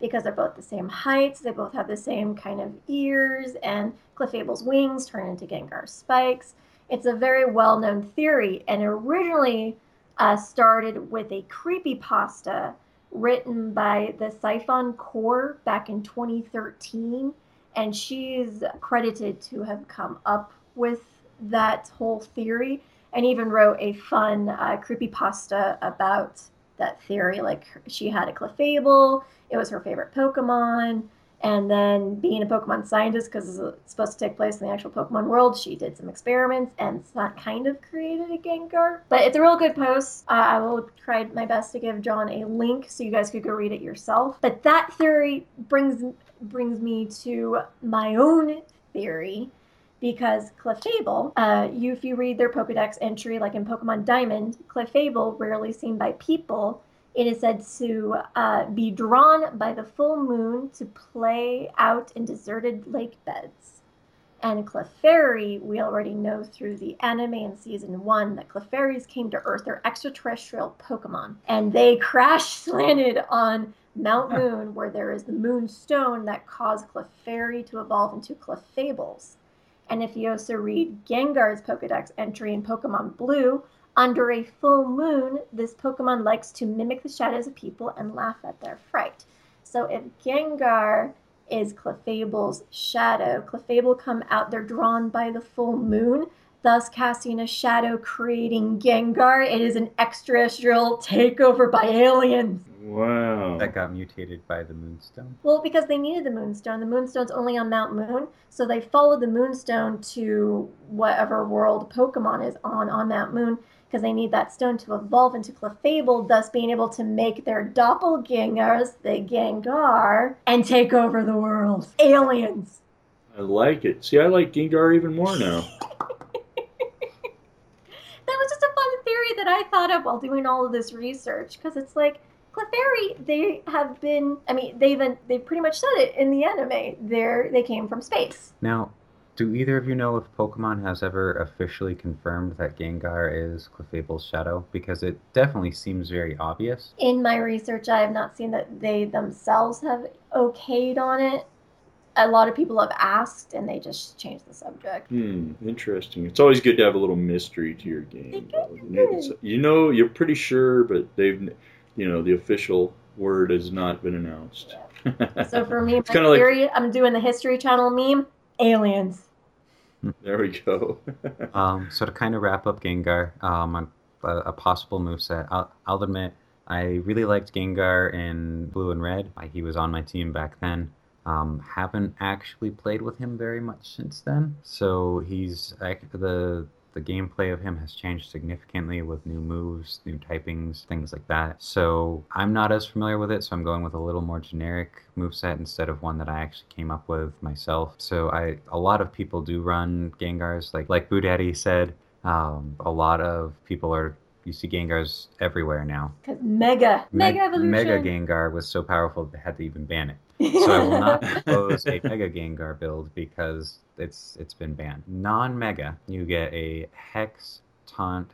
because they're both the same heights, they both have the same kind of ears, and Clefable's wings turn into Gengar's spikes. It's a very well known theory, and originally uh, started with a creepy pasta written by the Siphon Core back in 2013, and she's credited to have come up with that whole theory and even wrote a fun uh, creepy pasta about that theory. Like she had a Clefable, it was her favorite Pokemon. And then, being a Pokemon scientist, because it's supposed to take place in the actual Pokemon world, she did some experiments and that kind of created a Gengar. But it's a real good post. Uh, I will try my best to give John a link so you guys could go read it yourself. But that theory brings brings me to my own theory because Clefable, uh, you, if you read their Pokedex entry, like in Pokemon Diamond, Clefable, rarely seen by people, it is said to uh, be drawn by the full moon to play out in deserted lake beds. And Clefairy, we already know through the anime in season one that Clefairies came to Earth. They're extraterrestrial Pokemon. And they crash landed on Mount Moon, where there is the Moon Stone that caused Clefairy to evolve into Clefables. And if you also read Gengar's Pokedex entry in Pokemon Blue, under a full moon, this Pokemon likes to mimic the shadows of people and laugh at their fright. So if Gengar is Clefable's shadow, Clefable come out, they're drawn by the full moon, thus casting a shadow, creating Gengar. It is an extraterrestrial takeover by aliens. Wow. That got mutated by the Moonstone. Well, because they needed the Moonstone. The Moonstone's only on Mount Moon, so they followed the Moonstone to whatever world Pokemon is on on Mount Moon because they need that stone to evolve into Clefable, thus being able to make their doppelgangers, the Gengar, and take over the world. Aliens. I like it. See, I like Gengar even more now. That was just a fun theory that I thought of while doing all of this research because it's like Clefairy, they have been. I mean, they've been, they pretty much said it in the anime. They're they came from space. Now, do either of you know if Pokemon has ever officially confirmed that Gengar is Clefable's shadow? Because it definitely seems very obvious. In my research, I have not seen that they themselves have okayed on it. A lot of people have asked, and they just changed the subject. Hmm, interesting. It's always good to have a little mystery to your game. though, isn't it? It's- you know, you're pretty sure, but they've, you know, the official word has not been announced. So for me, it's my kind like theory, I'm doing the History Channel meme. Aliens. there we go. Um, so to kind of wrap up Gengar, um, a, a possible moveset, I'll, I'll admit I really liked Gengar in Blue and Red. I, he was on my team back then. Um, haven't actually played with him very much since then. So he's ac- the the gameplay of him has changed significantly with new moves, new typings, things like that. So I'm not as familiar with it, so I'm going with a little more generic moveset instead of one that I actually came up with myself. So I a lot of people do run Gengars, like like Boo Daddy said. Um, a lot of people are you see Gengars everywhere now. Mega. Meg- Mega Evolution. Mega Gengar was so powerful they had to even ban it. So I will not propose a Mega Gengar build because it's it's been banned. Non-Mega, you get a Hex, Taunt,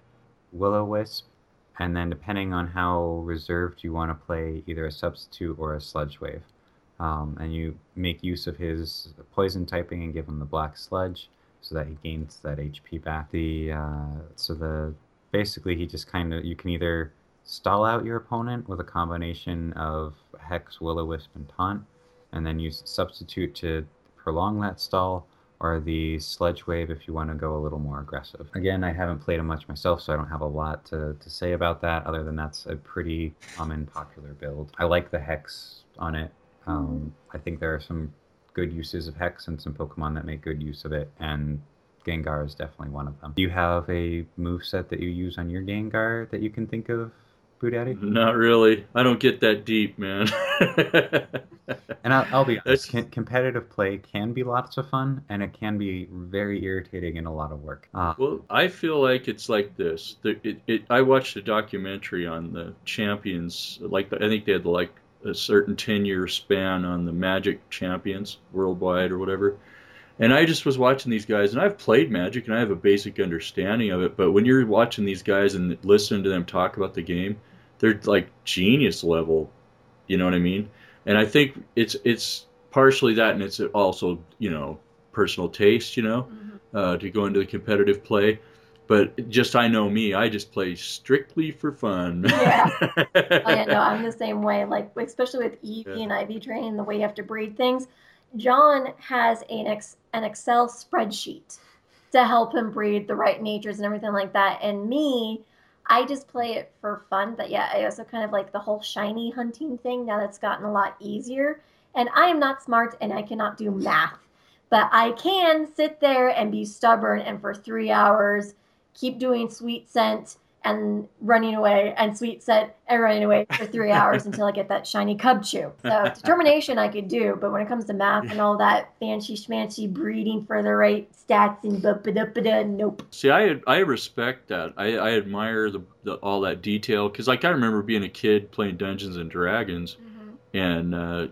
Will-O-Wisp, and then depending on how reserved you want to play, either a Substitute or a Sludge Wave. Um, and you make use of his Poison typing and give him the Black Sludge, so that he gains that HP back. The uh, so the basically he just kind of you can either stall out your opponent with a combination of Hex, Will-O-Wisp, and Taunt, and then use Substitute to prolong that stall, or the Sludge Wave if you want to go a little more aggressive. Again, I haven't played them much myself, so I don't have a lot to, to say about that, other than that's a pretty common popular build. I like the Hex on it. Um, I think there are some good uses of Hex and some Pokemon that make good use of it, and Gengar is definitely one of them. Do you have a move set that you use on your Gengar that you can think of, Boo Daddy? Not really. I don't get that deep, man. And I'll, I'll be honest, com- competitive play can be lots of fun, and it can be very irritating and a lot of work. Uh, Well, I feel like it's like this. The, it, it, I watched a documentary on the champions. Like the, I think they had like a certain ten year span on the Magic champions worldwide or whatever. And I just was watching these guys, and I've played Magic, and I have a basic understanding of it. But when you're watching these guys and listening to them talk about the game, they're like genius level. You know what I mean? And I think it's it's partially that, and it's also you know personal taste. You know uh, to go into the competitive play. But just I know me, I just play strictly for fun. Yeah. Oh yeah, no, I'm the same way. Like especially with EV Yeah. and IV train, the way you have to breed things. John has an ex, an Excel spreadsheet to help him breed the right natures and everything like that. And me, I just play it for fun. But yeah, I also kind of like the whole shiny hunting thing now that's gotten a lot easier. And I am not smart and I cannot do math. But I can sit there and be stubborn and for three hours keep doing sweet scent and running away and sweet scent and running away for three hours until I get that shiny Cubchoo. So determination I could do, but when it comes to math and all that fancy schmancy breeding for the right stats and ba ba da ba da, nope. See, I I respect that. I, I admire the, the all that detail because like I remember being a kid playing Dungeons and Dragons, and uh,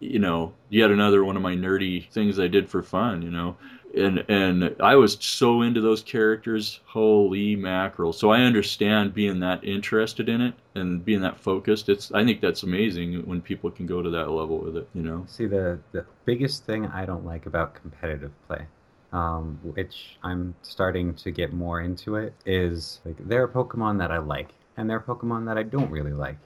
you know, yet another one of my nerdy things I did for fun. You know, and and I was so into those characters. Holy mackerel! So I understand being that interested in it and being that focused. It's I think that's amazing when people can go to that level with it. You know. See, the, the biggest thing I don't like about competitive play, um, which I'm starting to get more into it, is like there are Pokemon that I like, and there are Pokemon that I don't really like.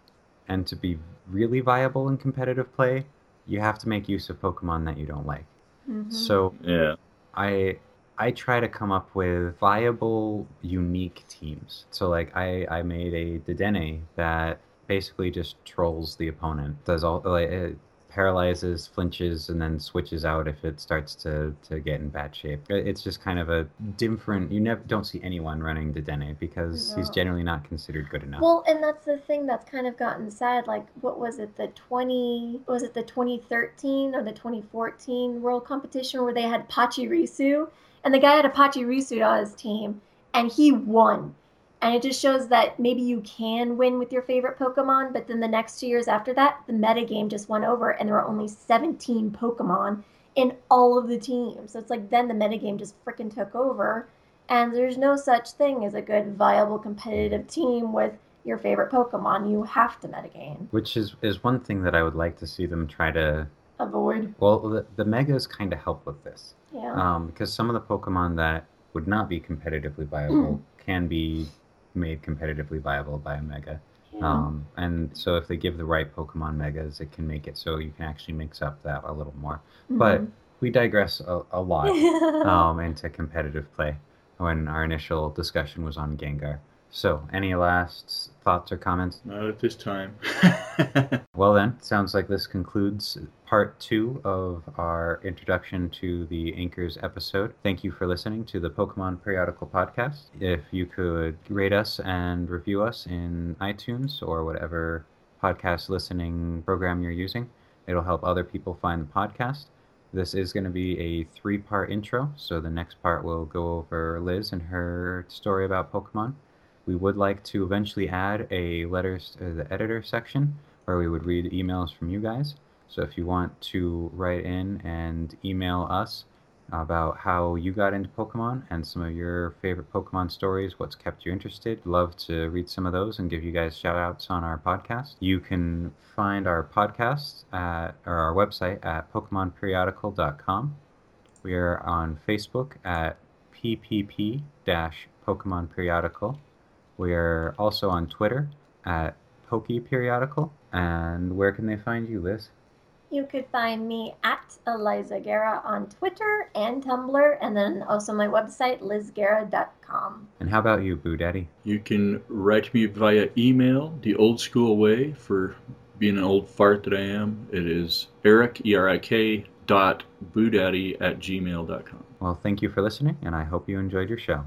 And to be really viable in competitive play, you have to make use of Pokemon that you don't like. Mhm. So Yeah. I I try to come up with viable, unique teams. So like I I made a Dedenne that basically just trolls the opponent. Does all like it paralyzes, flinches, and then switches out if it starts to to get in bad shape. It's just kind of a different. You never don't see anyone running Dedenne because he's generally not considered good enough. Well, and that's the thing that's kind of gotten sad. Like, what was it? The twenty was it the 2013 or the 2014 World Competition where they had Pachirisu, and the guy had a Pachirisu on his team, and he won. And it just shows that maybe you can win with your favorite Pokemon, but then the next two years after that, the metagame just went over, and there were only 17 Pokemon in all of the teams. So it's like then the metagame just freaking took over. And there's no such thing as a good, viable, competitive team with your favorite Pokemon. You have to metagame. Which is is one thing that I would like to see them try to. Avoid. Well, the, the megas kind of help with this. Yeah. um, because some of the Pokemon that would not be competitively viable can be made competitively viable by a Mega. yeah. Um, and so if they give the right Pokemon Megas, it can make it so you can actually mix up that a little more. But we digress a, a lot um, into competitive play when our initial discussion was on Gengar. So, any last thoughts or comments? Not at this time. Well, then, sounds like this concludes part two of our introduction to the Anchors episode. Thank you for listening to the Pokemon Periodical Podcast. If you could rate us and review us in iTunes or whatever podcast listening program you're using, it'll help other people find the podcast. This is going to be a three part intro, so the next part will go over Liz and her story about Pokemon. We would like to eventually add a letters to the editor section where we would read emails from you guys. So if you want to write in and email us about how you got into Pokemon and some of your favorite Pokemon stories, what's kept you interested, love to read some of those and give you guys shout outs on our podcast. You can find our podcast at or our website at PokemonPeriodical.com. We are on Facebook at PPP Pokemon Periodical. We are also on Twitter at Poke Periodical. And where can they find you, Liz? you could find me at Eliza Guerra on Twitter and Tumblr, and then also my website, lizguerra.com. And how about you, Boo Daddy? You can write me via email, the old school way for being an old fart that I am. It is Eric, E R I K, dot boodaddy at gmail.com. Well, thank you for listening, and I hope you enjoyed your show.